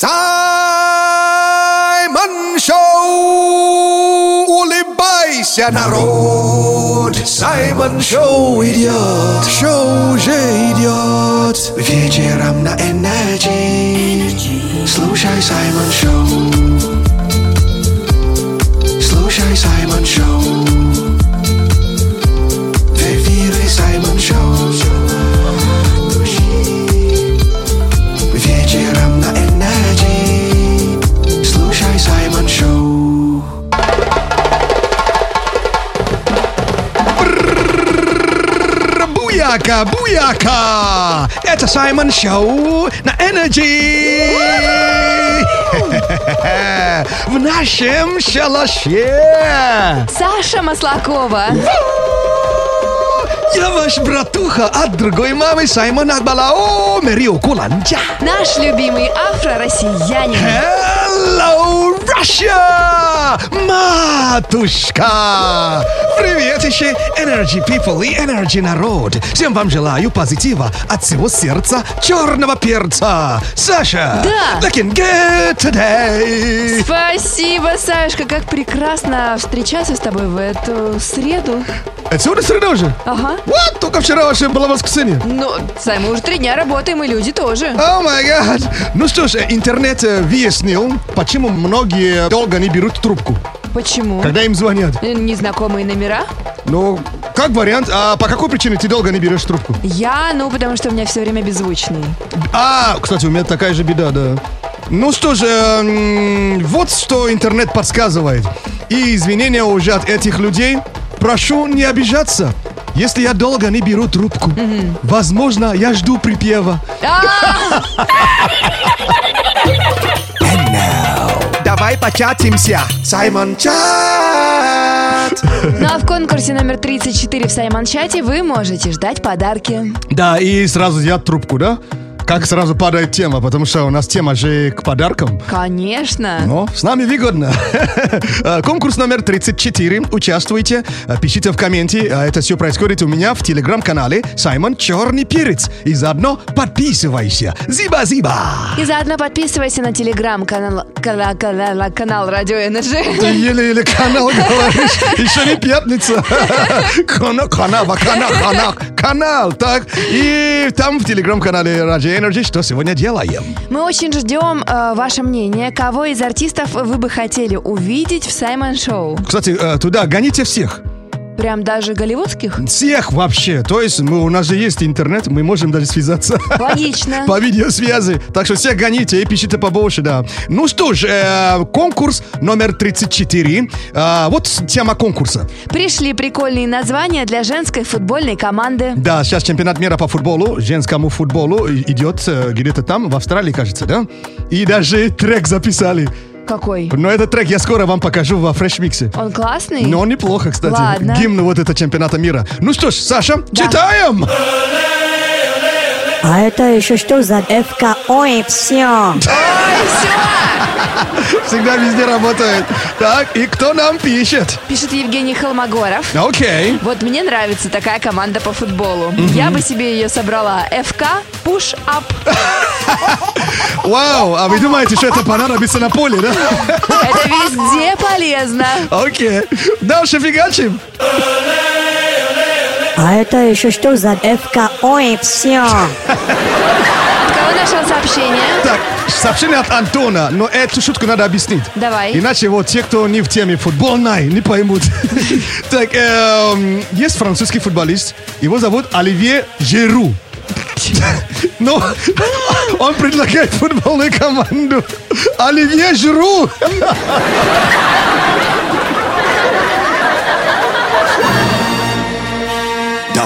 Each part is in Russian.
Саймон Шоу! Улыбайся, народ! Саймон Шоу идет! Шоу уже идет! Вечером на Energy. Слушай Саймон Шоу! Слушай Саймон Шоу! Буяка, буяка! Это Саймон Шоу на Energy! В нашем шалаше! Саша Маслакова. Я ваш братуха от другой мамы Саймон Акбалао Мерио Куланджа. Наш любимый афро-россиянин. Hello, Russia! Матушка! Привет еще Energy People и Energy народ! Всем вам желаю позитива от всего сердца черного перца! Саша! Да. Looking good today! Спасибо, Сашка, как прекрасно встречаться с тобой в эту среду. Отсюда среда уже? Ага. Вот, только вчера вообще было воскресенье. Ну, Сай, мы уже три дня работаем, и люди тоже. О май гад! Ну что ж, интернет э, выяснил, почему многие долго не берут трубку, Почему? когда им звонят. Э, Незнакомые номера? Ну, как вариант, а по какой причине ты долго не берешь трубку? Я, ну, потому что у меня все время беззвучный. А, кстати, у меня такая же беда, да. Ну что же, м, вот что интернет подсказывает. И извинения уже от этих людей. Прошу не обижаться. Если я долго не беру трубку, возможно, я жду припева. А, Давай початимся! Саймон Чат! Ну а в конкурсе номер 34 в Саймон-чате вы можете ждать подарки. Да, и сразу взять трубку, да? Как сразу падает тема, потому что у нас тема же к подаркам. Конечно. Ну, с нами выгодно. Э, Конкурс номер 34. Участвуйте, э, пишите в комменте. Э, Это все происходит у меня в телеграм-канале Саймон Черный Перец. И заодно подписывайся. Зиба-зиба. И заодно подписывайся на телеграм-канал кала- кала- канал Радио Energy. Ты еле-еле канал говоришь. Еще не пятница. Канал, канал, канал, канал, канал. Так, и там в телеграм-канале Радио Energy что сегодня делаем. Мы очень ждем э, ваше мнение, кого из артистов вы бы хотели увидеть в Саймон Шоу. Кстати, э, туда гоните всех. Прям даже голливудских? Всех вообще. То есть мы, у нас же есть интернет, мы можем даже связаться. Логично. По видеосвязи. Так что всех гоните и пишите побольше, да. Ну что ж, э, конкурс номер 34. Э, вот тема конкурса. Пришли прикольные названия для женской футбольной команды. Да, сейчас чемпионат мира по футболу, женскому футболу идет э, где-то там, в Австралии, кажется, да? И даже трек записали. Какой? Но этот трек я скоро вам покажу во фрешмиксе. Он классный? Но он неплохо, кстати. Ладно. Гимн вот это чемпионата мира. Ну что ж, Саша, читаем! А это еще что за ФК? Ой, все. Всегда везде работает. Так, и кто нам пишет? Пишет Евгений Холмогоров. Окей. Вот мне нравится такая команда по футболу. Я бы себе ее собрала. ФК Push Up. Вау, а вы думаете, что это понадобится на поле, да? Это везде полезно. Окей. Дальше фигачим. А это еще что за ФК? Ой, все. Кого нашел сообщение? Так, сообщение от Антона, но эту шутку надо объяснить. Давай. Иначе вот те, кто не в теме футбольной, не поймут. Так, эм, есть французский футболист, его зовут Оливье Жеру. Но он предлагает футбольную команду Оливье Жиру.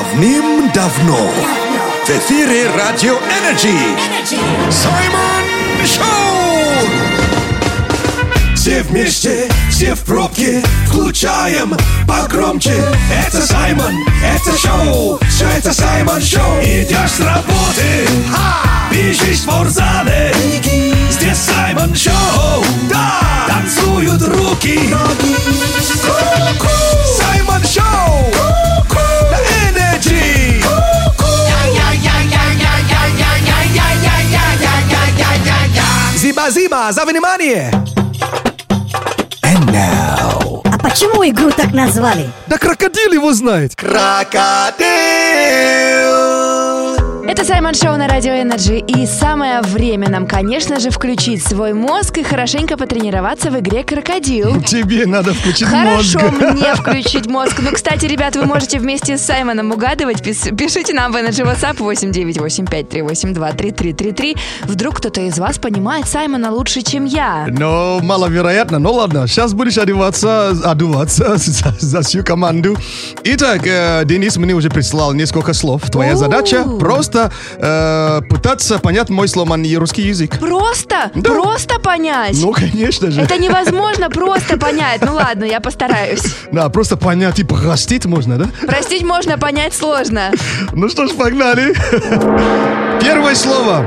Давным-давно. В эфире Радио Energy. Саймон Шоу! Все вместе, все в пробке, включаем погромче. Это Саймон, это шоу, все это Саймон Шоу. Идешь с работы, бежишь в спортзале Здесь Саймон Шоу, да, танцуют руки. Ку-ку. Саймон Шоу, Зиба-зиба за внимание! And now... А почему игру так назвали? Да крокодил его знает. Крокодил! Это Саймон Шоу на Радио Energy. И самое время нам, конечно же, включить свой мозг и хорошенько потренироваться в игре «Крокодил». Тебе надо включить Хорошо мозг. мне включить мозг. Ну, кстати, ребят, вы можете вместе с Саймоном угадывать. Пишите нам в Energy WhatsApp 8985-382-3333. Вдруг кто-то из вас понимает Саймона лучше, чем я. Но маловероятно. Ну ладно, сейчас будешь одеваться, одуваться за, за всю команду. Итак, э, Денис мне уже прислал несколько слов. Твоя задача просто э, пытаться понять мой сломанный русский язык. Просто, Да. просто понять. Ну, конечно же. Это невозможно просто понять. Ну ладно, я постараюсь. Да, просто понять и простить можно, да? Простить можно, понять сложно. Ну что ж, погнали. Первое слово.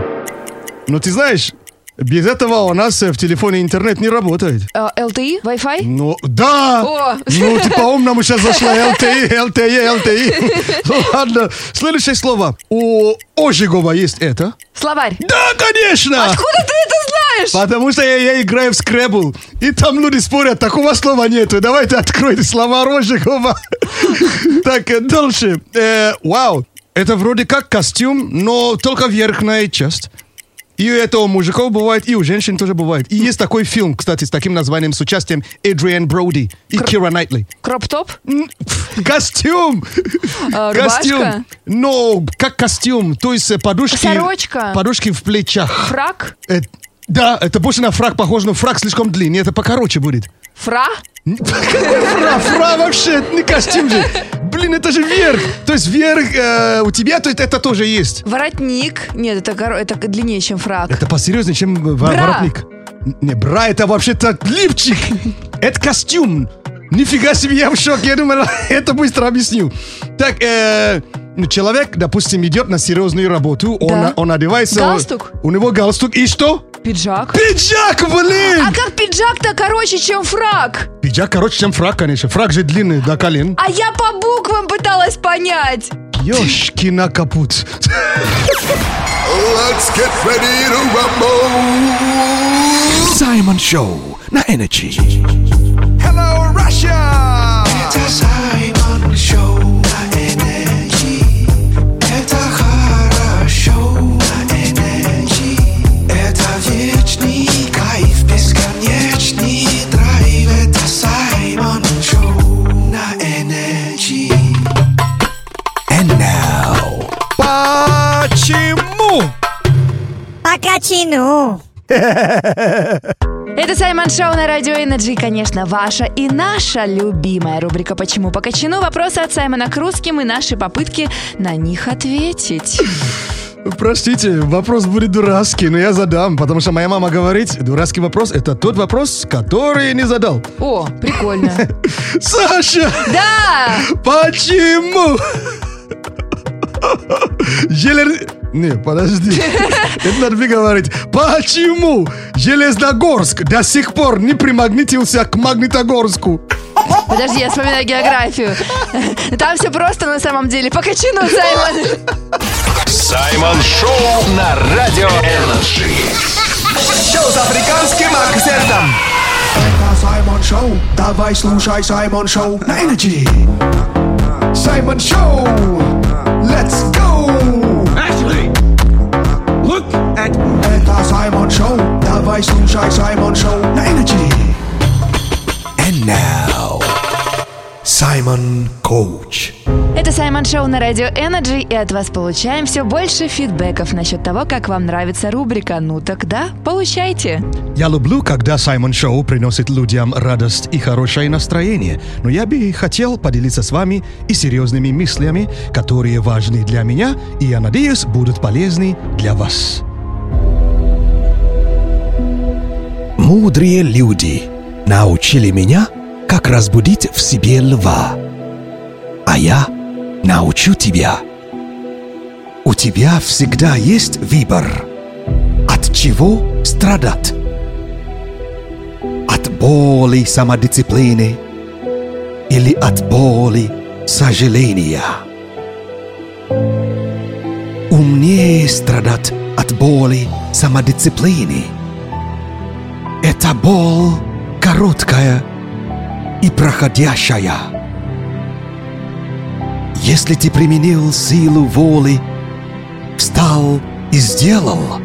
Ну, ты знаешь, без этого у нас э, в телефоне интернет не работает. Э, LTE? Wi-Fi? Ну, да! О. Ну, ты по-умному сейчас зашла LTE, LTE, LTE. Ну, ладно. Следующее слово. У Ожегова есть это. Словарь. Да, конечно! Откуда ты это знаешь? Потому что я, я играю в скребл. И там люди спорят, такого слова нету. Давайте откройте слова Рожикова. Так, э, дальше. Э, Вау. Это вроде как костюм, но только верхняя часть. И у мужиков бывает, и у женщин тоже бывает. И есть такой фильм, кстати, с таким названием, с участием Эдриан Броуди и Кира Найтли. Кроп-топ? Костюм! Рубашка? Костюм! Но как костюм, то есть э, подушки... Сорочка? Подушки в плечах. Фрак? Э, да, это больше на фраг похоже, но фраг слишком длинный, это покороче будет. Фра? Фра, фра вообще, не костюм же. Блин, это же верх. То есть верх э, у тебя, то есть это тоже есть. Воротник? Нет, это, коро- это длиннее, чем фрак. Это посерьезнее, чем э, во- Бра. воротник. Не, бра, это вообще-то лифчик. Это костюм. Нифига себе, я в шоке. Я думал, это быстро объясню. Так, э, человек, допустим, идет на серьезную работу, он, Да. он одевается... Галстук? У него галстук, и что? Пиджак? Пиджак, блин! А как пиджак-то короче, чем фрак? Пиджак короче, чем фраг, конечно. Фраг же длинный до колен. А я по буквам пыталась понять. Ёшкина капут. Let's get ready to rumble! Simon Show на Energy. Hello, Russia! Это Саймон Шоу на Energy. Это хорошо на Energy. Это вечный кайф, бесконечный драйв. Это Саймон Шоу на Energy. And now... Почему? По кочану. Это Саймон Шоу на Радио Energy, конечно, ваша и наша любимая рубрика «Почему? По кочану» Вопросы от Саймона к русским и наши попытки на них ответить. Простите, вопрос будет дурацкий, но я задам, потому что моя мама говорит, дурацкий вопрос – это тот вопрос, который не задал. О, прикольно. Саша, Да! почему? Желез... Не, подожди. Это надо мне говорить. Почему Железногорск до сих пор не примагнитился к Магнитогорску? Подожди, я вспоминаю географию. Там все просто на самом деле. По кочану, Саймон. Саймон Шоу на Радио Energy. Шоу с африканским акцентом. Это Саймон Шоу. Давай слушай Саймон Шоу на Energy. Simon Show. Let's go. Саймон Шоу. Давай слушай Саймон Шоу на Energy. And now... Simon Coach. Это Саймон Шоу на Радио Energy, и от вас получаем все больше фидбэков насчет того, как вам нравится рубрика. Ну тогда получайте. Я люблю, когда Саймон Шоу приносит людям радость и хорошее настроение, но я бы хотел поделиться с вами и серьезными мыслями, которые важны для меня и, я надеюсь, будут полезны для вас. Мудрые люди научили меня, как разбудить в себе льва. А я научу тебя. У тебя всегда есть выбор. От чего страдать? От боли самодисциплины или от боли сожаления? Умнее страдать от боли самодисциплины. Это боль короткая и проходящая. Если ты применил силу воли, встал и сделал,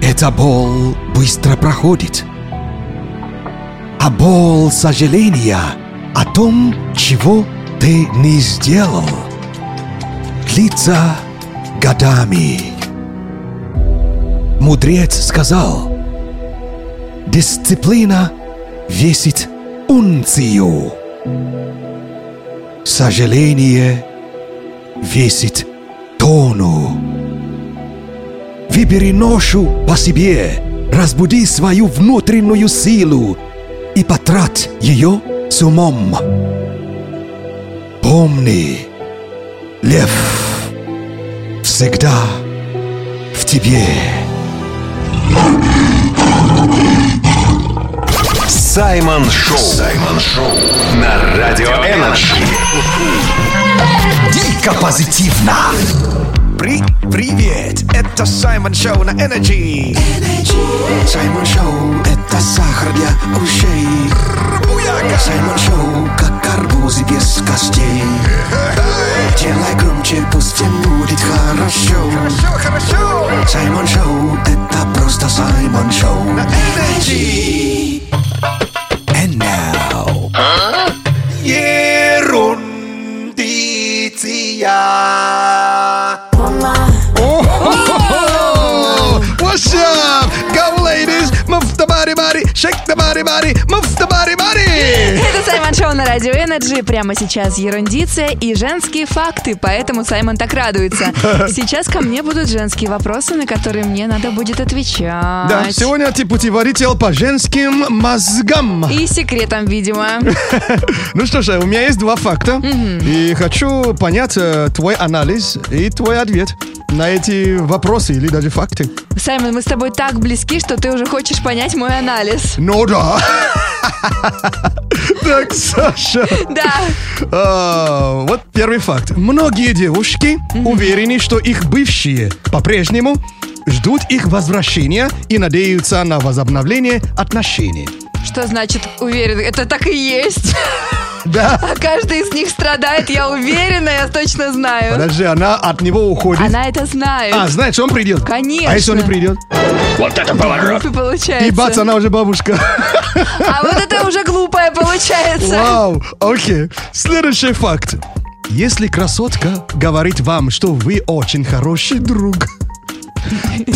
эта боль быстро проходит. А боль сожаления о том, чего ты не сделал, длится годами. Мудрец сказал, дисциплина весит унцию. Сожаление весит тону. Выбери ношу по себе, разбуди свою внутреннюю силу и потрать ее с умом. Помни, лев всегда в тебе. Саймон Шоу. Саймон Шоу на Радио Energy. Дико позитивно. При, привет, это Саймон Шоу на Energy. Саймон Шоу, это сахар для ушей. Саймон Шоу, как арбузы без костей. Делай громче, пусть всем будет хорошо. Хорошо, хорошо. Саймон Шоу, это просто Саймон Шоу на Energy. And now. Ерундиция. Oh, what's up? Body, body, shake the body, body, move the body, body! Это Саймон Шоу на Радио Energy. Прямо сейчас ерундиция и женские факты, поэтому Саймон так радуется. Сейчас ко мне будут женские вопросы, на которые мне надо будет отвечать. Да, сегодня ты путеводитель по женским мозгам. И секретом, видимо. Ну что ж, у меня есть два факта. И хочу понять э, твой анализ и твой ответ на эти вопросы или даже факты. Саймон, мы с тобой так близки, что ты уже хочешь понять мой анализ. Ну да. Так, Саша. Да. А, вот первый факт. Многие девушки уверены, что их бывшие по-прежнему ждут их возвращения и надеются на возобновление отношений. Что значит уверен? Это так и есть. Да. А каждый из них страдает, я уверена, я точно знаю. Подожди, она от него уходит. Она это знает. А, знает, что он придет. Конечно. А если он не придет? Глупый получается. И бац, она уже бабушка. А вот это уже глупое получается. Вау, окей. Следующий факт. Если красотка говорит вам, что вы очень хороший друг,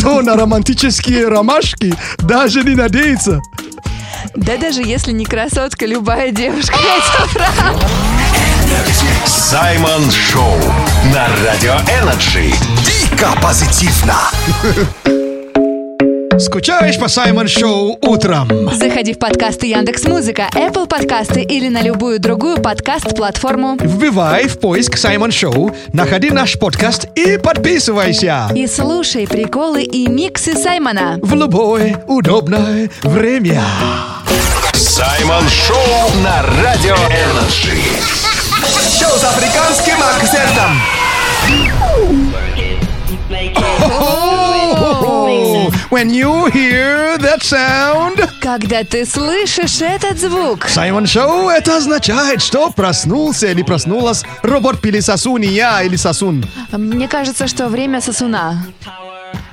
то на романтические ромашки даже не надеется. Да даже если не красотка, любая девушка это правда. Саймон Шоу на Радио Energy. Дико позитивно. Скучаешь по Саймон Шоу утром? Заходи в подкасты Яндекс Музыка, Apple подкасты или на любую другую подкаст-платформу. Вбивай в поиск Саймон Шоу, находи наш подкаст и подписывайся. И слушай приколы и миксы Саймона. В любое удобное время. Саймон Шоу на Радио Energy. Шоу с африканским акцентом. When you hear that sound, Когда ты слышишь этот звук, Саймон Шоу, это означает, что проснулся или проснулась робот-пылесосунья или сосун. мне кажется, что время сосуна.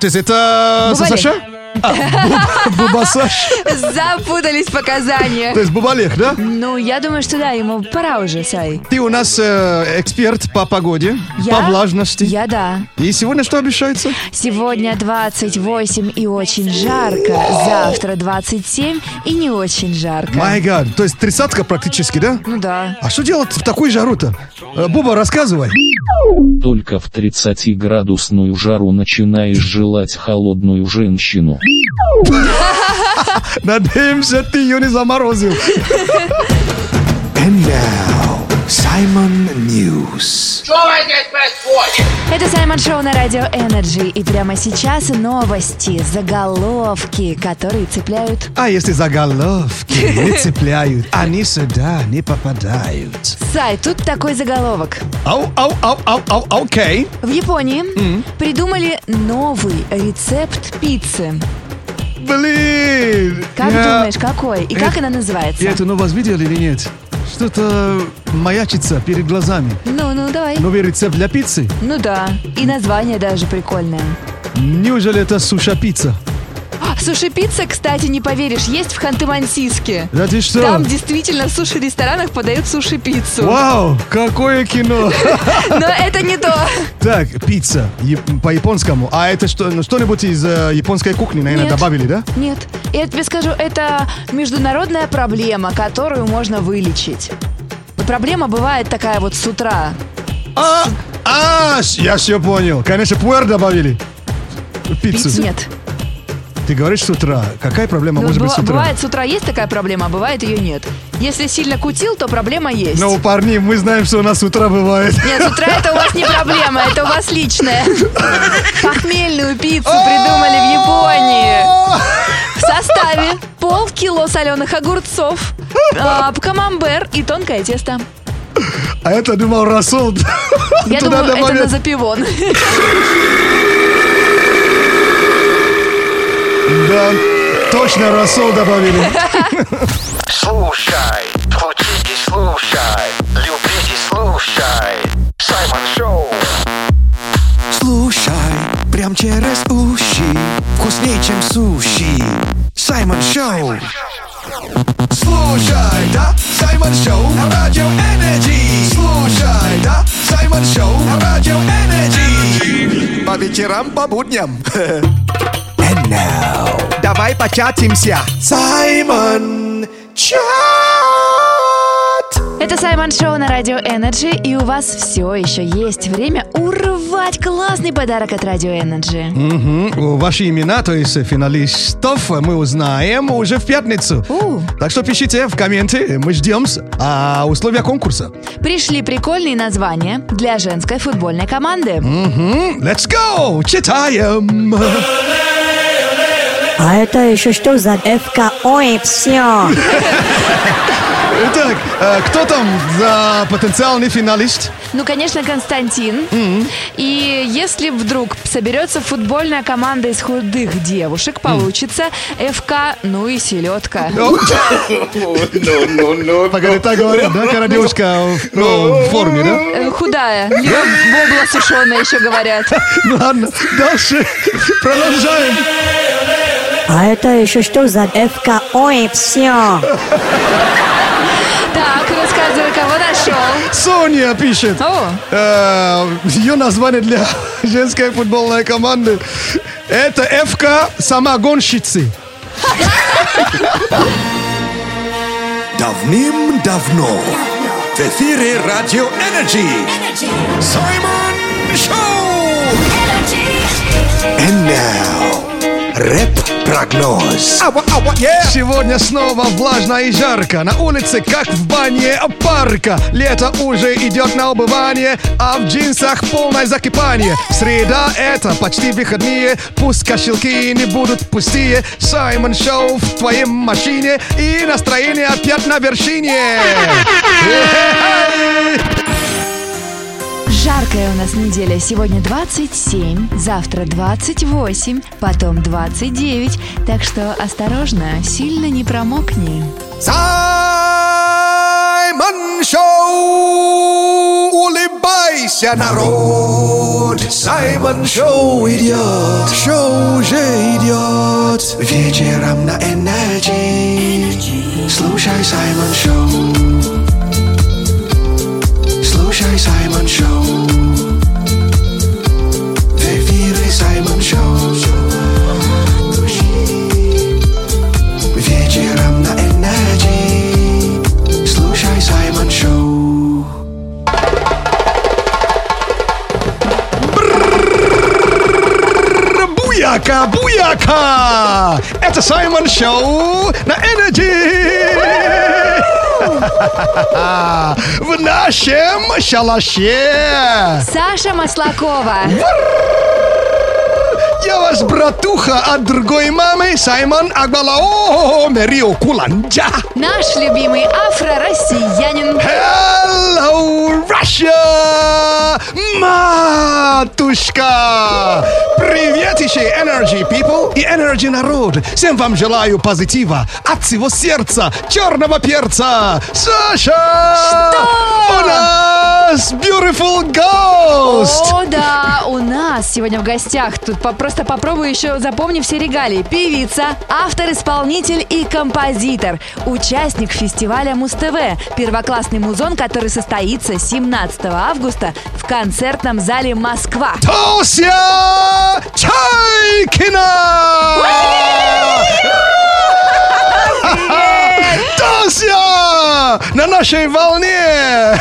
То есть это. Саша? А, бу- Бубасаш. Запутались показания. То есть Бубалех, да? Ну, я думаю, что да, ему пора уже, Сай. Ты у нас э, эксперт по погоде, Я? по влажности. Я да. И сегодня что обещается? Сегодня 28 и очень жарко. Завтра 27 и не очень жарко. My God, то есть тридцатка практически, да? Ну да. А что делать в такую жару-то? Э, Буба, рассказывай. Только в 30-градусную жару начинаешь желать холодную женщину. Надеемся, ты ее не заморозил. And now, Simon News. Это Саймон Шоу на Радио Energy. И прямо сейчас новости, заголовки, которые цепляют. А если заголовки не цепляют, они сюда не попадают. Сай, тут такой заголовок. Ау, ау, ау, ау, ау, окей. В Японии придумали новый рецепт пиццы. Блин, Как Я- думаешь, какой? И как она называется? И это ну вас видели или нет? Что-то маячится перед глазами. Ну, ну, давай. Новый рецепт для пиццы? Ну да, и название даже прикольное. Неужели это суша-пицца? Суши-пицца, кстати, не поверишь, есть в Ханты-Мансийске. Да ты что? Там действительно в суши-ресторанах подают суши-пиццу. Вау, какое кино! Но это не то. Так, пицца яп- по-японскому. А это что, ну, что-нибудь из э, японской кухни, наверное, Нет. добавили, да? Нет, я тебе скажу, это международная проблема, которую можно вылечить. Проблема бывает такая вот с утра. А, а, я все понял. Конечно, пуэр добавили. В Пиццу. Нет. Ты говоришь с утра. Какая проблема Ну, может быть с утра? Бывает с утра есть такая проблема, а бывает ее нет. Если сильно кутил, то проблема есть. Ну, парни, мы знаем, что у нас с утра бывает. Нет, с утра это у вас не проблема, это у вас личное. Похмельную пиццу придумали в Японии. В составе полкило соленых огурцов, а, камамбер и тонкое тесто. А это думал рассол. Я думаю, это на запивон. Да, точно рассол добавили. Слушай, крутите, слушай, любите, слушай. Саймон Шоу. Слушай, прям через уши Вкуснее, чем суши Саймон Шоу Слушай, да, Саймон Шоу на Радио Energy Слушай, да, Саймон Шоу на Радио Energy По вечерам, по будням And now Давай початимся Саймон Чат Это Саймон Шоу на Радио Energy, и у вас все еще есть время урвать классный подарок от Радио Energy. Мгм. Ваши имена, то есть финалистов, мы узнаем уже в пятницу. У. Так что пишите в комменты, мы ждем. А условия конкурса. Пришли прикольные названия для женской футбольной команды. Мгм. Let's go! Читаем! А это еще что за ФК? Ой, все. Итак, э, кто там за потенциальный финалист? Ну, конечно, Константин. И если вдруг соберется футбольная команда из худых девушек, получится ФК, ну и селедка. Погоди, так говорят, да? Когда девушка в, ну, в форме, да? Э, Худая. Бобла сушеная еще говорят. Ну ладно, дальше продолжаем. А это еще что за ФК? Ой, все. Так, рассказывай, кого нашел. Соня пишет. О, Э, Ее название для женской футбольной команды это ФК самогонщицы. Давным-давно в эфире Радио Energy Саймон Шоу And now Рэп-прогноз. Сегодня снова влажно и жарко. На улице, как в бане парка. Лето уже идет на убывание А в джинсах полное закипание. Среда это почти выходные. Пусть кошельки не будут пустые. Саймон Шоу в твоей машине. И настроение опять на вершине. Эй! Жаркая у нас неделя. Сегодня 27, завтра 28, потом 29. Так что осторожно, сильно не промокни. Саймон Шоу Улыбайся, народ Саймон Шоу идет Шоу уже идет Вечером на Energy Слушай Саймон Шоу Слушай Саймон Шоу Буяка, буяка! Это Саймон Шоу на Energy! В нашем шалаше! Саша Маслакова. Я ваш братуха от другой мамы Саймон Агбалао Мерио Куланджа! Наш любимый афро-россиянин. Hello, наша матушка. Приветище Energy People и Energy народ. Всем вам желаю позитива от всего сердца черного перца. Саша! У нас Beautiful Ghost! О, да, у нас сегодня в гостях. Тут по- просто попробуй еще запомни все регалии. Певица, автор, исполнитель и композитор. Участник фестиваля Муз-ТВ. Первоклассный музон, который состоится 17 августа в концертном зале Москва. Тося Чайкина! Тося! На нашей волне!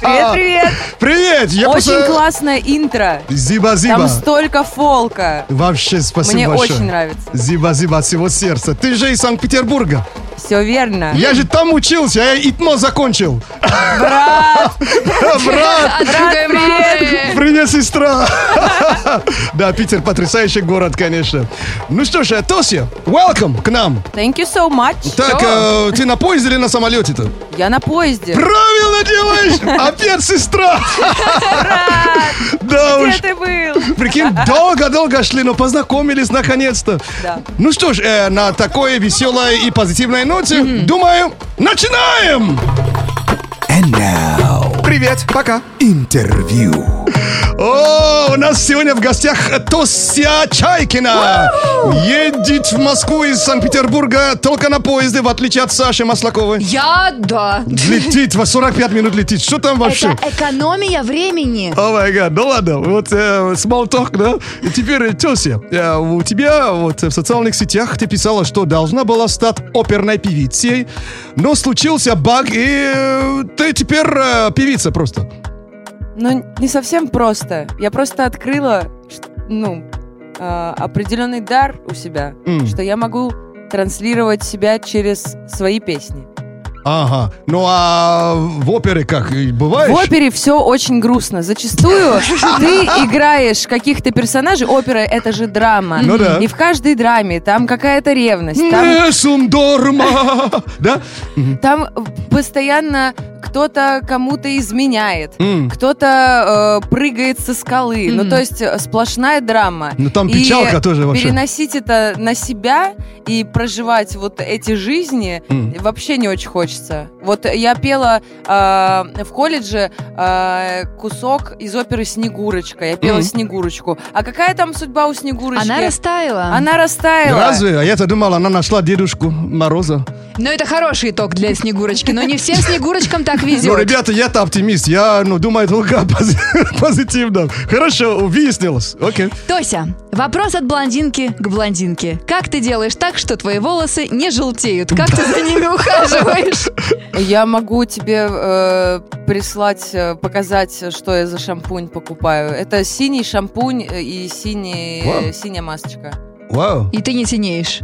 Привет, привет! Привет! Я Очень просто- классное интро. Зиба-зиба. Там столько фолка. Вообще спасибо Мне большое. очень нравится. Зиба-зиба от всего сердца. Ты же из Санкт-Петербурга. Все верно. Я же там учился, я ИТМО закончил. Брат, Брат! От Да, Питер потрясающий город, конечно. Ну что ж, Тося, welcome к нам. thank you so much. Так, э, ты на поезде или на самолете-то? Я на поезде. Правильно делаешь! Опять сестра! Да Где уж. ты был? Прикинь, долго-долго шли, но познакомились наконец-то. Да. Ну что ж, э, на такой веселой и позитивной ноте, думаю, начинаем! And now, Привет, пока. интервью. О, у нас сегодня в гостях Тося Чайкина. Едет в Москву из Санкт-Петербурга только на поезде, в отличие от Саши Маслаковой. Я, да. Летит, во 45 минут летит. Что там вообще? Это экономия времени. О май гад, ну ладно, вот э, small talk, да? И теперь, э, Тося, э, у тебя вот в социальных сетях ты писала, что должна была стать оперной певицей, но случился баг, и э, ты теперь э, певица просто. Ну, не совсем просто. Я просто открыла, ну, а, определенный дар у себя, М. что я могу транслировать себя через свои песни. Ага, ну а в опере как, и бываешь? В опере все очень грустно. Зачастую ты играешь каких-то персонажей. Опера это же драма. Ну да. И в каждой драме там какая-то ревность. Там, дорма. Да? там постоянно кто-то кому-то изменяет. М. Кто-то э, прыгает со скалы. Ну, Мгм. то есть э, сплошная драма. Ну, там И печалка тоже вообще. Переносить это на себя и проживать вот эти жизни М. вообще не очень хочется. Вот я пела э, в колледже э, кусок из оперы «Снегурочка». Я пела Мгм. «Снегурочку». А какая там судьба у Снегурочки? Она растаяла. Она растаяла. Разве? А я-то думал, она нашла дедушку Мороза. Но это хороший итог для Снегурочки. Но не всем Снегурочкам так Ну, везет. ребята, я-то оптимист. Я, ну, думаю только пози- позитивно. Хорошо, выяснилось. Окей. Тося, вопрос от блондинки к блондинке. Как ты делаешь так, что твои волосы не желтеют? Как ты за ними ухаживаешь? Я могу тебе э, прислать, э, показать, что я за шампунь покупаю. Это синий шампунь э, и синий, Вау. э, синяя масочка. Вау. И ты не синеешь.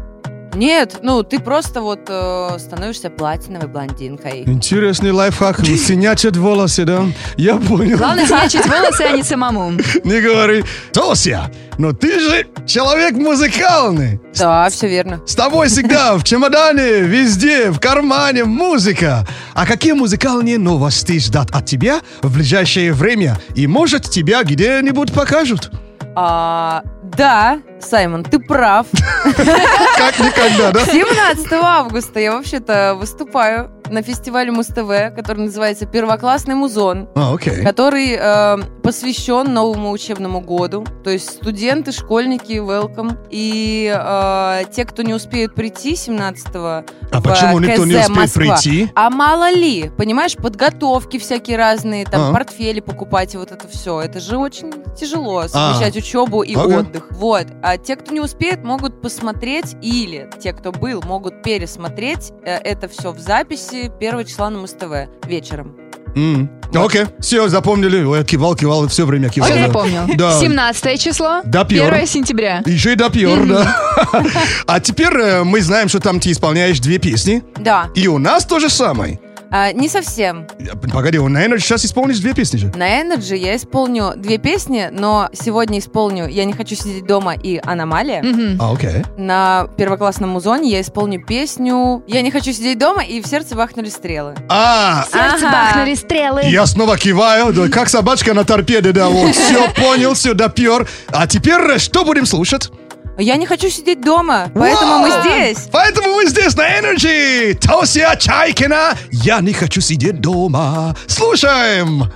Нет, ну ты просто вот э, становишься платиновой блондинкой. Интересный лайфхак. Синячат волосы, да? Я понял. Главное синячить волосы, а не самому. Не говори. Тося, но ты же человек музыкальный. Да, все верно. С тобой всегда в чемодане, везде, в кармане музыка. А какие музыкальные новости ждат от тебя в ближайшее время? И может тебя где-нибудь покажут? А, да, Саймон, ты прав. Как никогда, да? 17 августа я вообще-то выступаю на фестивале Муз-ТВ, который называется «Первоклассный музон». А, который э, посвящен новому учебному году. То есть студенты, школьники, welcome. И э, те, кто не успеют прийти 17-го А в почему никто не КЗ успеет Москва. прийти? А мало ли, понимаешь, подготовки всякие разные, там А. портфели покупать и вот это все. Это же очень тяжело совмещать учебу и Ага. отдых. Вот. А те, кто не успеет, могут посмотреть или те, кто был, могут пересмотреть э, это все в записи 1 числа на Муз-ТВ вечером. М, Окей, все, запомнили. Ой, кивал, кивал, все время кивал. Все да. запомнил. Да. 17 число, Допер. 1 сентября. Еще и допер, да. А теперь э, мы знаем, что там ты исполняешь две песни. Да. И у нас то же самое. А, не совсем. Погоди, он, наверное, сейчас исполнишь две песни же. На Energy я исполню две песни, но сегодня исполню «Я не хочу сидеть дома» и «Аномалия». А, окей. На первоклассном музоне я исполню песню «Я не хочу сидеть дома» и «В сердце бахнули стрелы». А, Сердце Ага. бахнули стрелы. я снова киваю, да, как собачка на торпеде, да, вот, все понял, все допер. А теперь э, что будем слушать? Я не хочу сидеть дома, поэтому мы здесь. Поэтому мы здесь на Energy. Тося Чайкина. Я не хочу сидеть дома. Слушаем.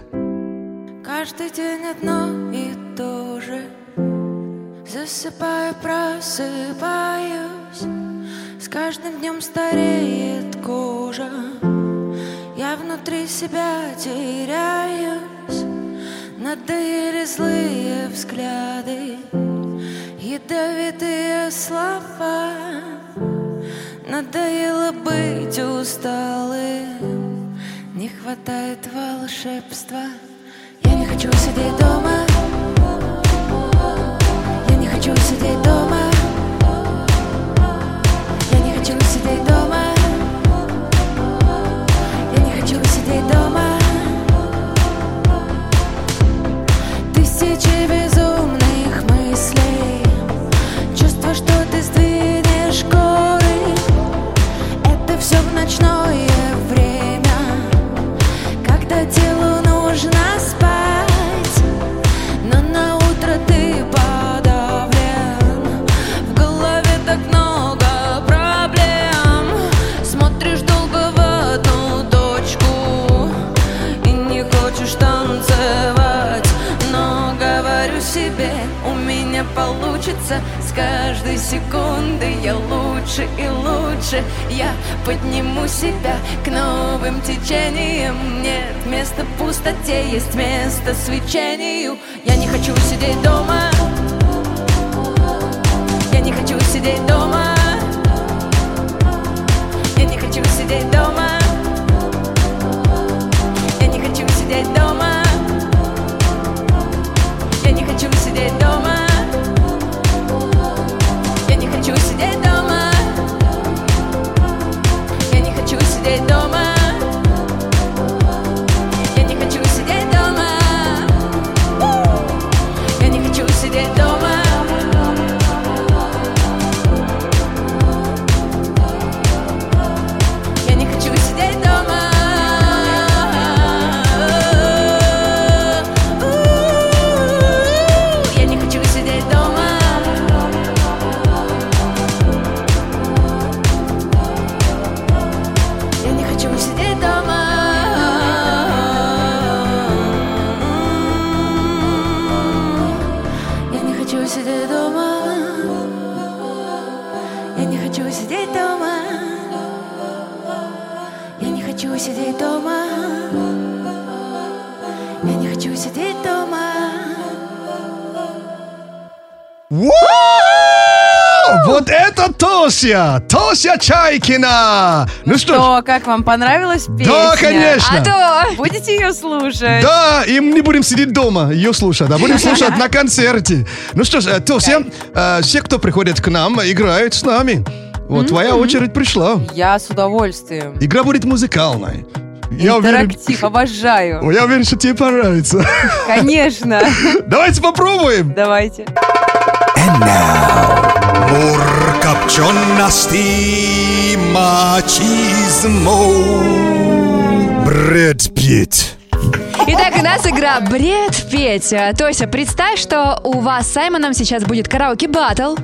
Каждый день одно и то же Засыпаю, просыпаюсь С каждым днем стареет кожа Я внутри себя теряюсь Надоели злые взгляды Ядовитые слова. Надоело быть усталым. Не хватает волшебства. Я не хочу сидеть дома. Я не хочу сидеть дома ночной. Каждой секунды я лучше и лучше. Я подниму себя к новым течениям. Нет места пустоте, есть место свечению. Я не хочу сидеть дома. Я не хочу сидеть дома. Я не хочу сидеть дома Тося! Тося Чайкина! Ну что ж, Что, как вам понравилась песня? Да, конечно. А то! Будете ее слушать? да, и мы не будем сидеть дома, ее слушать, а будем слушать на концерте. Ну что ж, э, Тося, э, все, кто приходит к нам, играют с нами. Вот твоя очередь пришла. Я с удовольствием. Игра будет музыкальной. Я уверен, Интерактив, обожаю. О, я уверен, что тебе понравится. Конечно. Давайте попробуем. Давайте. Мур копчености мачизмо. Брэд Питт. Итак, у нас игра «Бред петь». А, Тося, представь, что у вас с Саймоном сейчас будет караоке-баттл.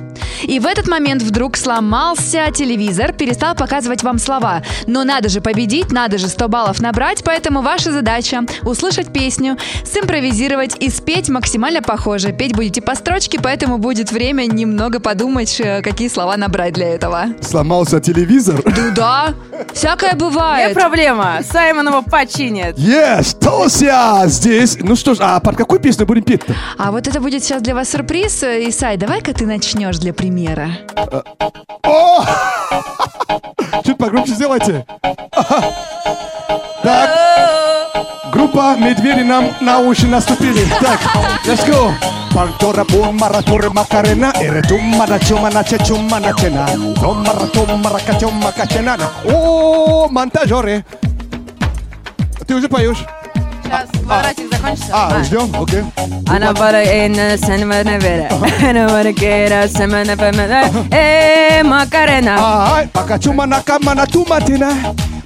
И в этот момент вдруг сломался телевизор, перестал показывать вам слова. Но надо же победить, надо же 100 баллов набрать, поэтому ваша задача – услышать песню, симпровизировать и спеть максимально похоже. Петь будете по строчке, поэтому будет время немного подумать, э, какие слова набрать для этого. Сломался телевизор? Ну да, всякое Не бывает. проблема. Саймонова починит. Yes, Тося здесь. Ну что ж, а под какую песню будем петь-то? А вот это будет сейчас для вас сюрприз. Э, Исай, давай-ка ты начнешь для примера. О! Чуть погромче сделайте. Так. Группа «Медведи» нам на уши наступили. Так, let's go. Пантора бумара тура макарена Эре тумара чумана че чумана чена Томара тумара качума качена О, монтажеры Ты уже поешь? Сейчас квадратик закончится. А, ждем, окей. Она бара эйна сенвена вера. Она бара кера семена пемена. Э, Макарена. Ай, пока чума на камана туматина.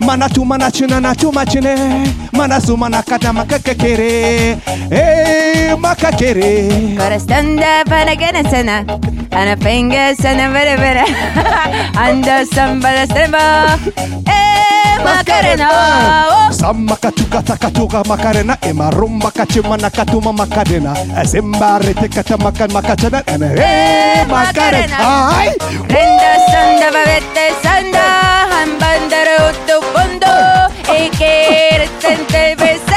Mana tu mana china na tu machine. Mana su mana kata makakere. Eh, makakere. Коростанда панагана сена. Она фенга сена вера вера. Анда самбара сема. Э, Макарена. Sama katuka takatuka makarena e marumba kache mana katuma e kata makan makachana e makarena. ai! Renda sanda babette sanda hambandare utu pondo e tente besa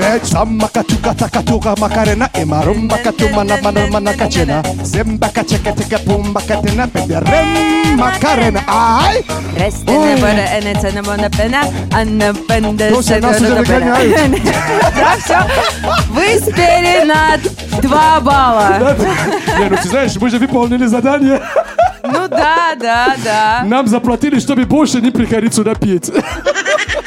Oh. Eh, Sama katuka takatuka makarena ema rumba katuma na mana mana kachena Zimba kacheka teka pumba katena pepe rem makarena Ai Рестена бара эна цена бона пена. Анна нас уже выгоняют. Да, все. Вы спели на два балла. Не, ну ты знаешь, мы же выполнили задание Ну да, да, да. Нам заплатили, чтобы больше не приходить сюда петь.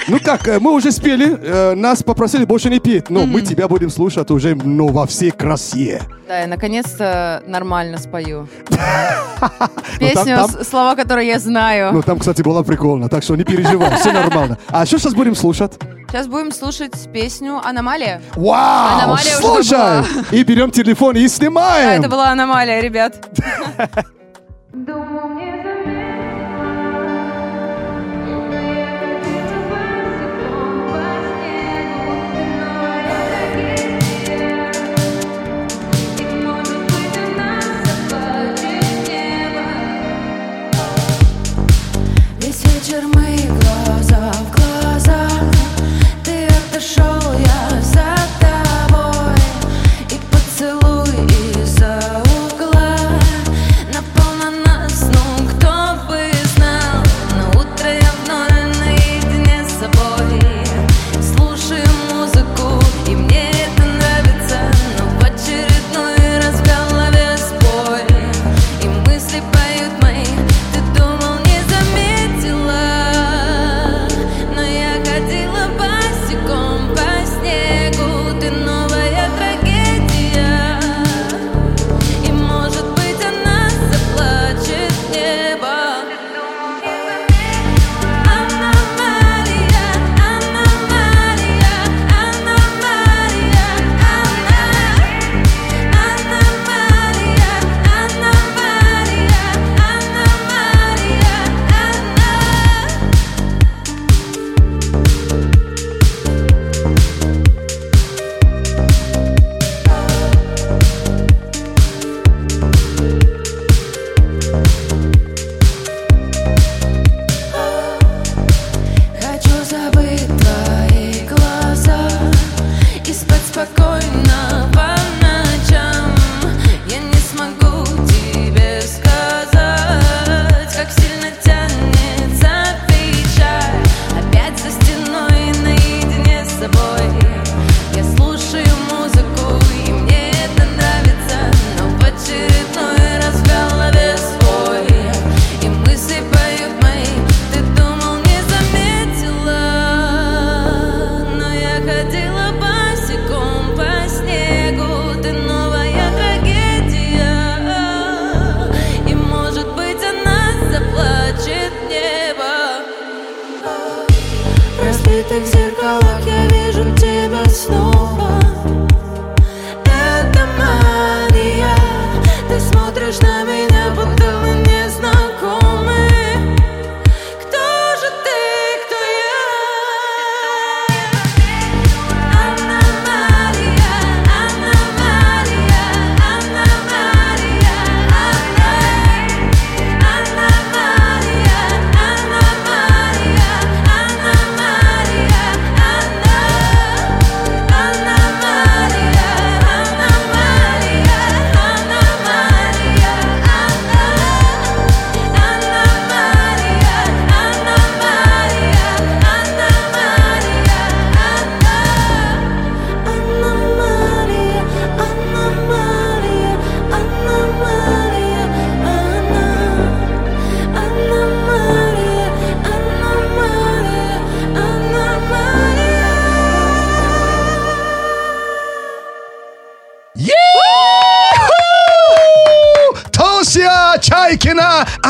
Ну как, э, мы уже спели, э, нас попросили больше не петь, но мы тебя будем слушать уже ну, во всей красе. Да, я наконец-то нормально спою. Ну, Песню, там- с- слова которой я знаю. Ну там, кстати, было прикольно, так что не переживай, все нормально. А что сейчас будем слушать? Сейчас будем слушать песню «Аномалия». Вау, Аномалия слушай! И берем телефон и Да, снимаем. это была «Аномалия», ребят. Весь спокойно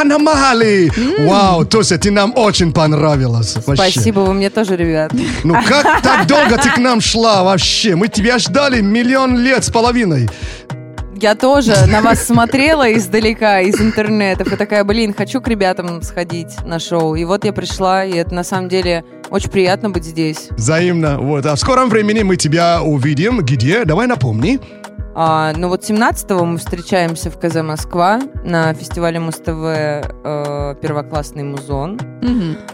аномалии. Вау, Тося, ты нам очень понравилась. вообще. Спасибо, вы мне тоже, ребят. Ну как так долго ты к нам шла вообще? Мы тебя ждали миллион лет с половиной. Я тоже на вас смотрела издалека, из интернетов, и такая, блин, хочу к ребятам сходить на шоу. И вот я пришла, и это на самом деле очень приятно быть здесь. Взаимно. Вот. А в скором времени мы тебя увидим. Где? Давай напомни. А, ну вот 17-го мы встречаемся в КЗ Москва на фестивале Муз-ТВ э, «Первоклассный музон».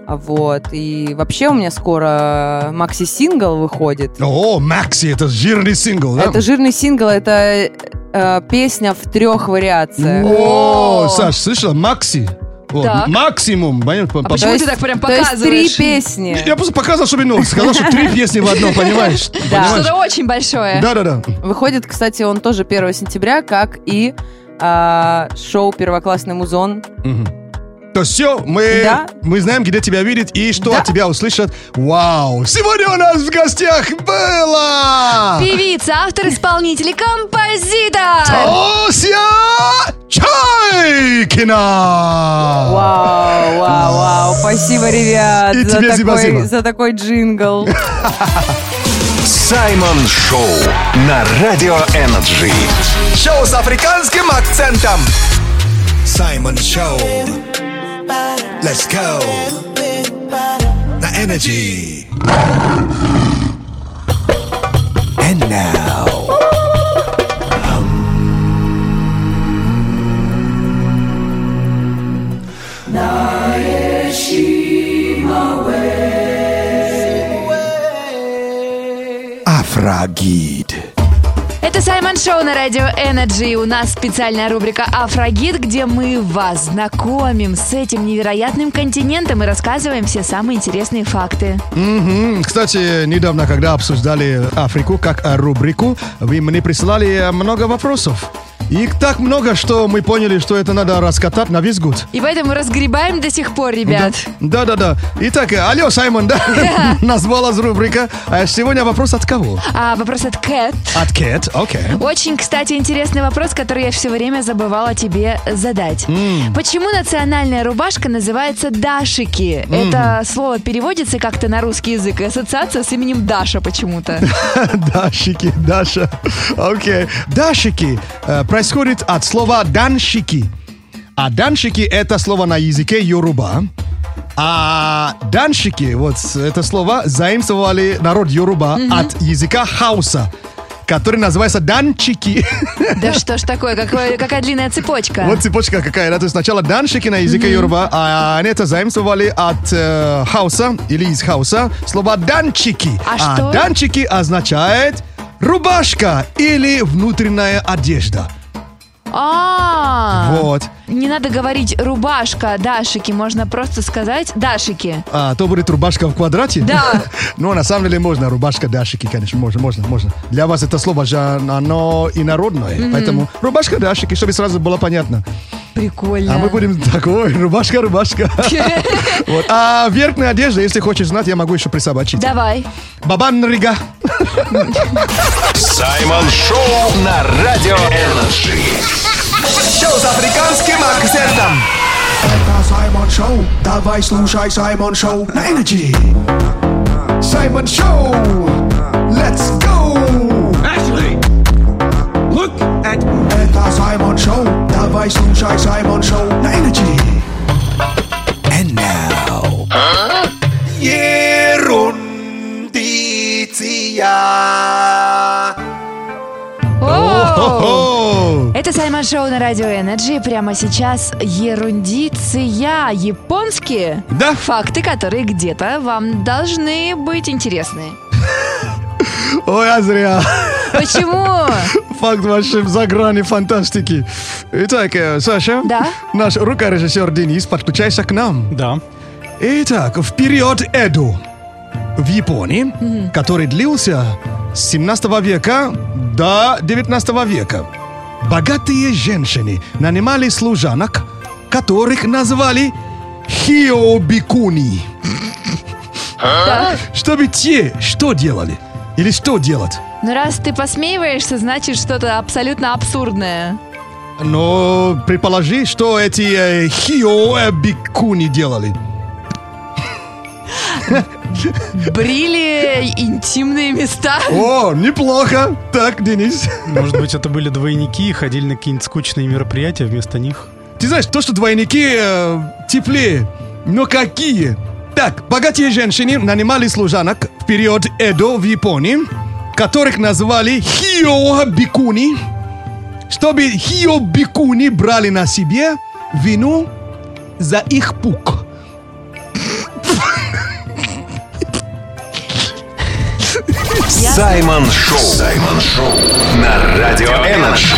А Вот. И вообще у меня скоро макси-сингл выходит. О, Макси, это жирный сингл, да? Это жирный сингл, это э, песня в трех вариациях. О, Саш, слышала? Макси. Вот, Так. Максимум. понятно, по- А по- почему ты так прям То есть три показываешь? песни. Я просто показал, чтобы ну, сказал, что три песни в одном, понимаешь? Да. Понимаешь? Что-то очень большое. Да-да-да. Выходит, кстати, он тоже 1 сентября, как и а, шоу «Первоклассный музон». Мгм. То все, мы, Да. мы знаем, где тебя видеть и что Да. от тебя услышат. Вау! Сегодня у нас в гостях была Певица, автор, исполнитель и композитор. Тося Чайкина! Вау, вау, вау. Спасибо, ребят, И за, тебе такой, спасибо. за такой джингл. Саймон Шоу на Радио Energy. Шоу с африканским акцентом. Саймон Шоу. Let's go. The energy. And now. Um. Afragi. Это Саймон Шоу на радио Energy. У нас специальная рубрика «Афрогид», где мы вас знакомим с этим невероятным континентом и рассказываем все самые интересные факты. Мгм. Кстати, недавно, когда обсуждали Африку как э, рубрику, вы мне присылали э, много вопросов. Их так много, что мы поняли, что это надо раскатать на весь год. И поэтому разгребаем до сих пор, ребят. Да, да, да. Итак, э, алло, Саймон, да? Назвалась рубрика. А сегодня вопрос от кого? А вопрос от Кэт. От Кэт, окей. Очень, кстати, интересный вопрос, который я все время забывала тебе задать. Почему национальная рубашка называется дашики? Это слово переводится как-то на русский язык, и ассоциация с именем Даша почему-то. Дашики, Даша. Окей. Дашики э, происходит от слова даншики. А даншики это слово на языке Yoruba. А даншики, вот это слово заимствовали народ йоруба от языка хауса, который называется данчики. Да что ж такое, какое- какая длинная цепочка. Вот цепочка какая, да? То есть сначала даншики на языке йоруба, а они это заимствовали от э, хауса или из хауса слова данчики. А что? данчики означает рубашка или внутренняя одежда. А, Вот. Не надо говорить рубашка, дашики, можно просто сказать дашики. А то будет рубашка в квадрате? Да. Ну, на самом деле можно. Рубашка дашики, конечно, можно, можно, можно. Для вас это слово же, оно инородное. Поэтому рубашка дашики, чтобы сразу было понятно. Прикольно. А мы будем такой, рубашка, рубашка. Вот. А верхняя одежда, если хочешь знать, я могу еще присобачить. Давай. Бабан Рига. Саймон Шоу на Радио Energy. Шоу с африканским акцентом. Это Саймон Шоу. Давай слушай Саймон Шоу на Energy. Саймон Шоу. Let's go. Ashley, look at... Это Саймон Шоу. Давай слушай Саймон Шоу на Energy. And now. Ерундиция. Это Саймон Шоу на Радио Energy. Прямо сейчас ерундиция. Японские Да. факты, которые где-то вам должны быть интересны. Ой, а зря. Почему? Факт вообще за гранью фантастики. Итак, э, Саша. Да? Наш звукорежиссер Денис, подключайся к нам. Да. Итак, в период Эдо в Японии, который длился с 17 века до 19 века, богатые женщины нанимали служанок, которых назвали хиобикуни. Чтобы те что делали? Или что делать? Ну раз ты посмеиваешься, значит что-то абсолютно абсурдное. Но предположи, что эти э, хио э, бикуни делали. Брили интимные места. О, неплохо. Так, Денис. Может быть, это были двойники и ходили на какие-нибудь скучные мероприятия вместо них? Ты знаешь, то, что двойники э, теплее, но какие? Так, богатые женщины нанимали служанок в период Эдо в Японии, которых назвали хио бикуни, чтобы хио бикуни брали на себе вину за их пук. Саймон Шоу. Саймон Шоу. На Радио Energy.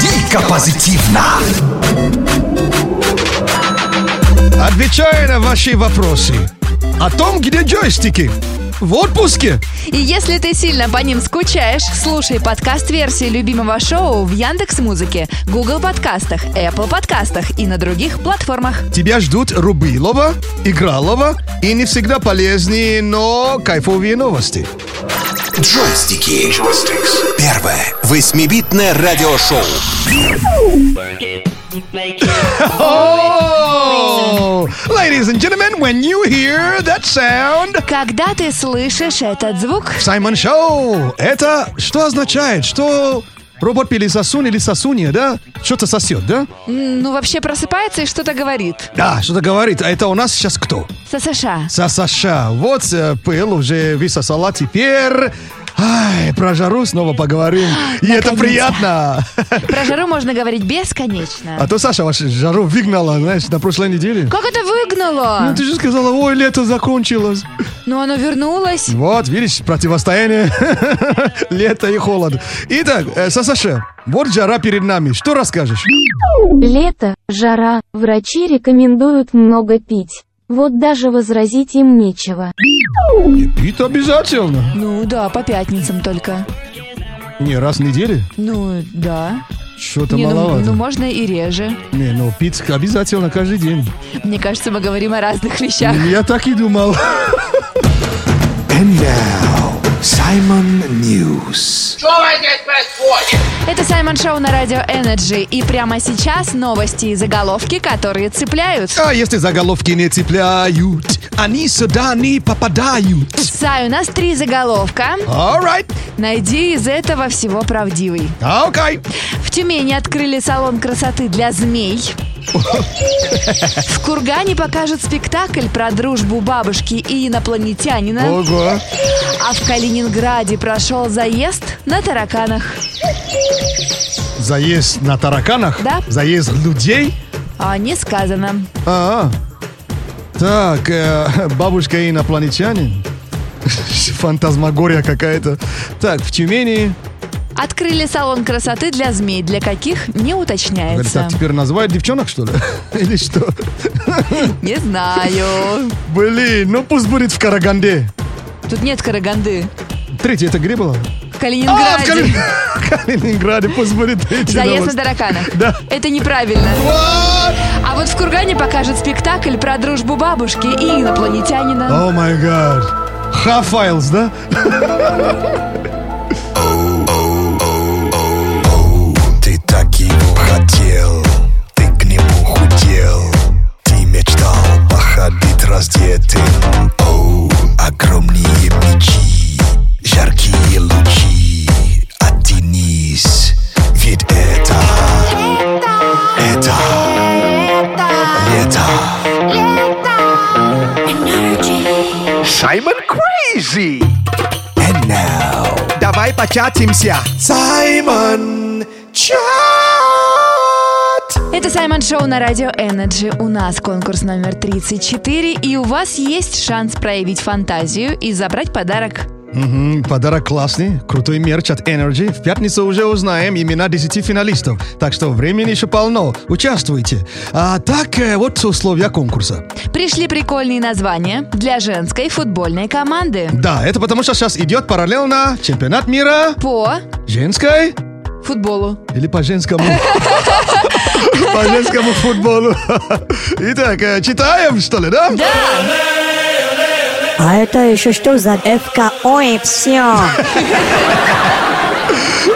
Дико позитивно. Отвечая на ваши вопросы о том, где джойстики. В отпуске. И если ты сильно по ним скучаешь, слушай подкаст-версии любимого шоу в Яндекс Музыке, Google подкастах, Apple подкастах и на других платформах. Тебя ждут Рубилова, Игралова и не всегда полезные, но кайфовые новости. Джойстики. Первое. Восьмибитное радиошоу. Ladies and gentlemen, when you hear that sound, Когда ты слышишь этот звук, Саймон Шоу, это что означает? Что робот или сосун или сосунья, да? Что-то сосет, да? ну вообще просыпается и что-то говорит. Да, что-то говорит. А это у нас сейчас кто? ССШ. Саша. Вот э, пыл уже высосала. Теперь... Ай, про жару снова поговорим. И это Наконец-то. приятно. Про жару можно говорить бесконечно. А то Саша вашу жару выгнала, знаешь, на прошлой неделе. Как это выгнало? Ну, ты же сказала, ой, лето закончилось. Ну, оно вернулось. Вот, видишь, противостояние лето и холод. Итак, э, Саша, вот жара перед нами. Что расскажешь? Лето, жара, врачи рекомендуют много пить. Вот даже возразить им нечего. Пить обязательно. Ну да, по пятницам только. Не, раз в неделю? Ну, да. Что-то ну, маловато. ну, можно и реже. Не, ну пить обязательно каждый день. Мне кажется, мы говорим о разных вещах. Я так и думал. And now, Simon News. Это Саймон Шоу на Радио Energy. И прямо сейчас новости и заголовки, которые цепляют. А если заголовки не цепляют, они сюда не попадают. Сай, у нас три заголовка. Alright. Найди из этого всего правдивый. Окей. В Тюмени открыли салон красоты для змей. В Кургане покажут спектакль про дружбу бабушки и инопланетянина. Ого. А в Калининграде прошел заезд на тараканах. Заезд на тараканах? Да. Заезд людей? А не сказано. А, так, э, бабушка инопланетянин? Фантазмагория какая-то. Так, в Тюмени... Открыли салон красоты для змей, для каких не Говорит, уточняется. так теперь называют девчонок, что ли? Или что? Не знаю. Блин, ну пусть будет в Караганде. Тут нет Караганды. Третье это где было? В А, в Калининграде. Кали- Калининграде, пусть будет третье. Заезд на новость. тараканах. Да. Это неправильно. А вот в Кургане покажут спектакль про дружбу бабушки и инопланетянина. О май гад. Ха-файлс, да? Оу, огромные мячи, жаркие лучи. Оттянись, ведь это, это, лето. Саймон Crazy. And now, Давай початимся. Саймон Чат. Это Саймон Шоу на Радио Energy. У нас конкурс номер 34, и у вас есть шанс проявить фантазию и забрать подарок. Мгм, подарок классный, крутой мерч от Energy. В пятницу уже узнаем имена 10 финалистов, так что времени еще полно. Участвуйте. А так, э, вот условия конкурса. Пришли прикольные названия для женской футбольной команды. Да, это потому что сейчас идет параллельно чемпионат мира По женской футболу. или по женскому? По женскому футболу. Итак, э, читаем, что ли, да? Да! А это еще что за ФК? Ой, все.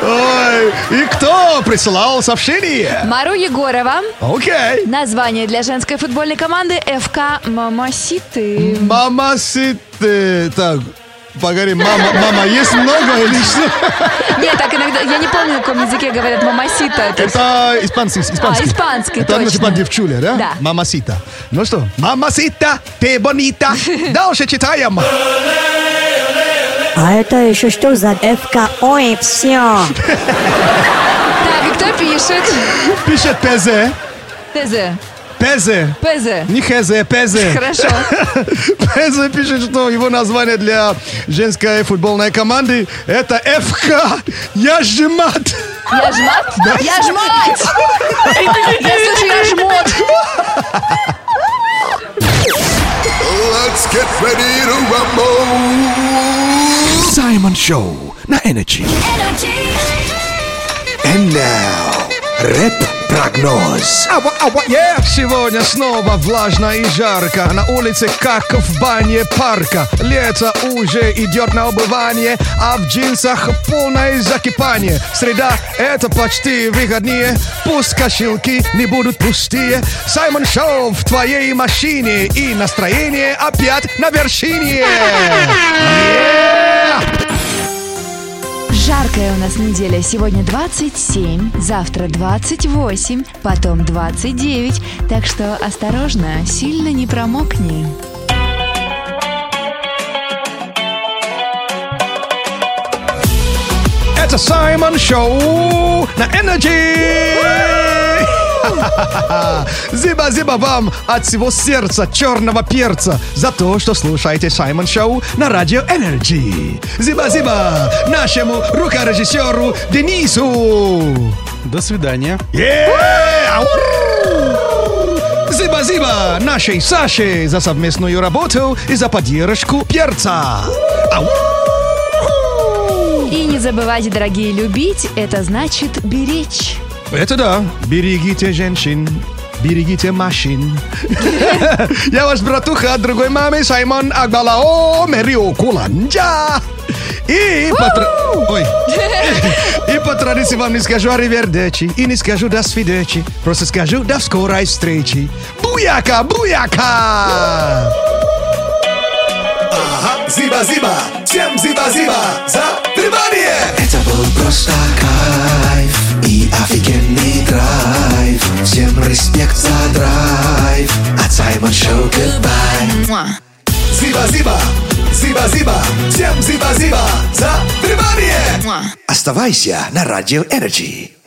Ой, и кто присылал сообщение? Мару Егорова. Окей. Название для женской футбольной команды ФК Мамаситы. Мамаситы. Так, погоди, мама, мама, есть много или что? Нет, так иногда, я не помню, на каком языке говорят мамасита. Это испанский, испанский. А, испанский, Это точно. типа девчуля, да? Да. Мамасита. Ну что, мамасита, ты бонита. Дальше читаем. А это еще что за ФК? Ой, все. Так, и кто пишет? Пишет ПЗ. ТЗ. ПЗ. ПЗ. Не ХЗ, ПЗ. Хорошо. ПЗ пишет, что его название для женской футбольной команды это ФК Яжмат. Я жмат? Я жмать! Я слышу, я жмот. Let's get ready to rumble. Simon Show на Energy. And now, рэп-прогноз. Сегодня снова влажно и жарко. На улице как в бане парка. Лето уже идет на убывание А в джинсах полное закипание. Среда это почти выходные Пусть кошелки не будут пустые. Саймон Шоу в твоей машине И настроение опять на вершине. Yeah! Жаркая у нас неделя. Сегодня 27, завтра 28, потом 29. Так что осторожно, сильно не промокни. Это Саймон Шоу на Energy! Зиба-зиба вам от всего сердца черного перца за то, что слушаете Саймон Шоу на радио Energy. Зиба-зиба нашему рукорежиссеру Денису. До свидания. Yeah! Зиба-зиба нашей Саше за совместную работу и за поддержку перца. Ау! И не забывайте, дорогие, любить – это значит беречь. Это да. Берегите женщин. Берегите машин. Я ваш братуха от другой мамы Саймон Агбалао Мерио Куланджа. И по, Ой. И по традиции вам не скажу аривердечи и не скажу до свидечи. Просто скажу до скорой встречи. Буяка, буяка! Ага, зиба-зиба, всем зиба-зиба за внимание! Это был просто кайф офигенный драйв. Всем респект за драйв. От Саймон Шоу goodbye. Зиба-зиба, зиба-зиба, всем зиба-зиба за внимание! Оставайся на Радио Energy.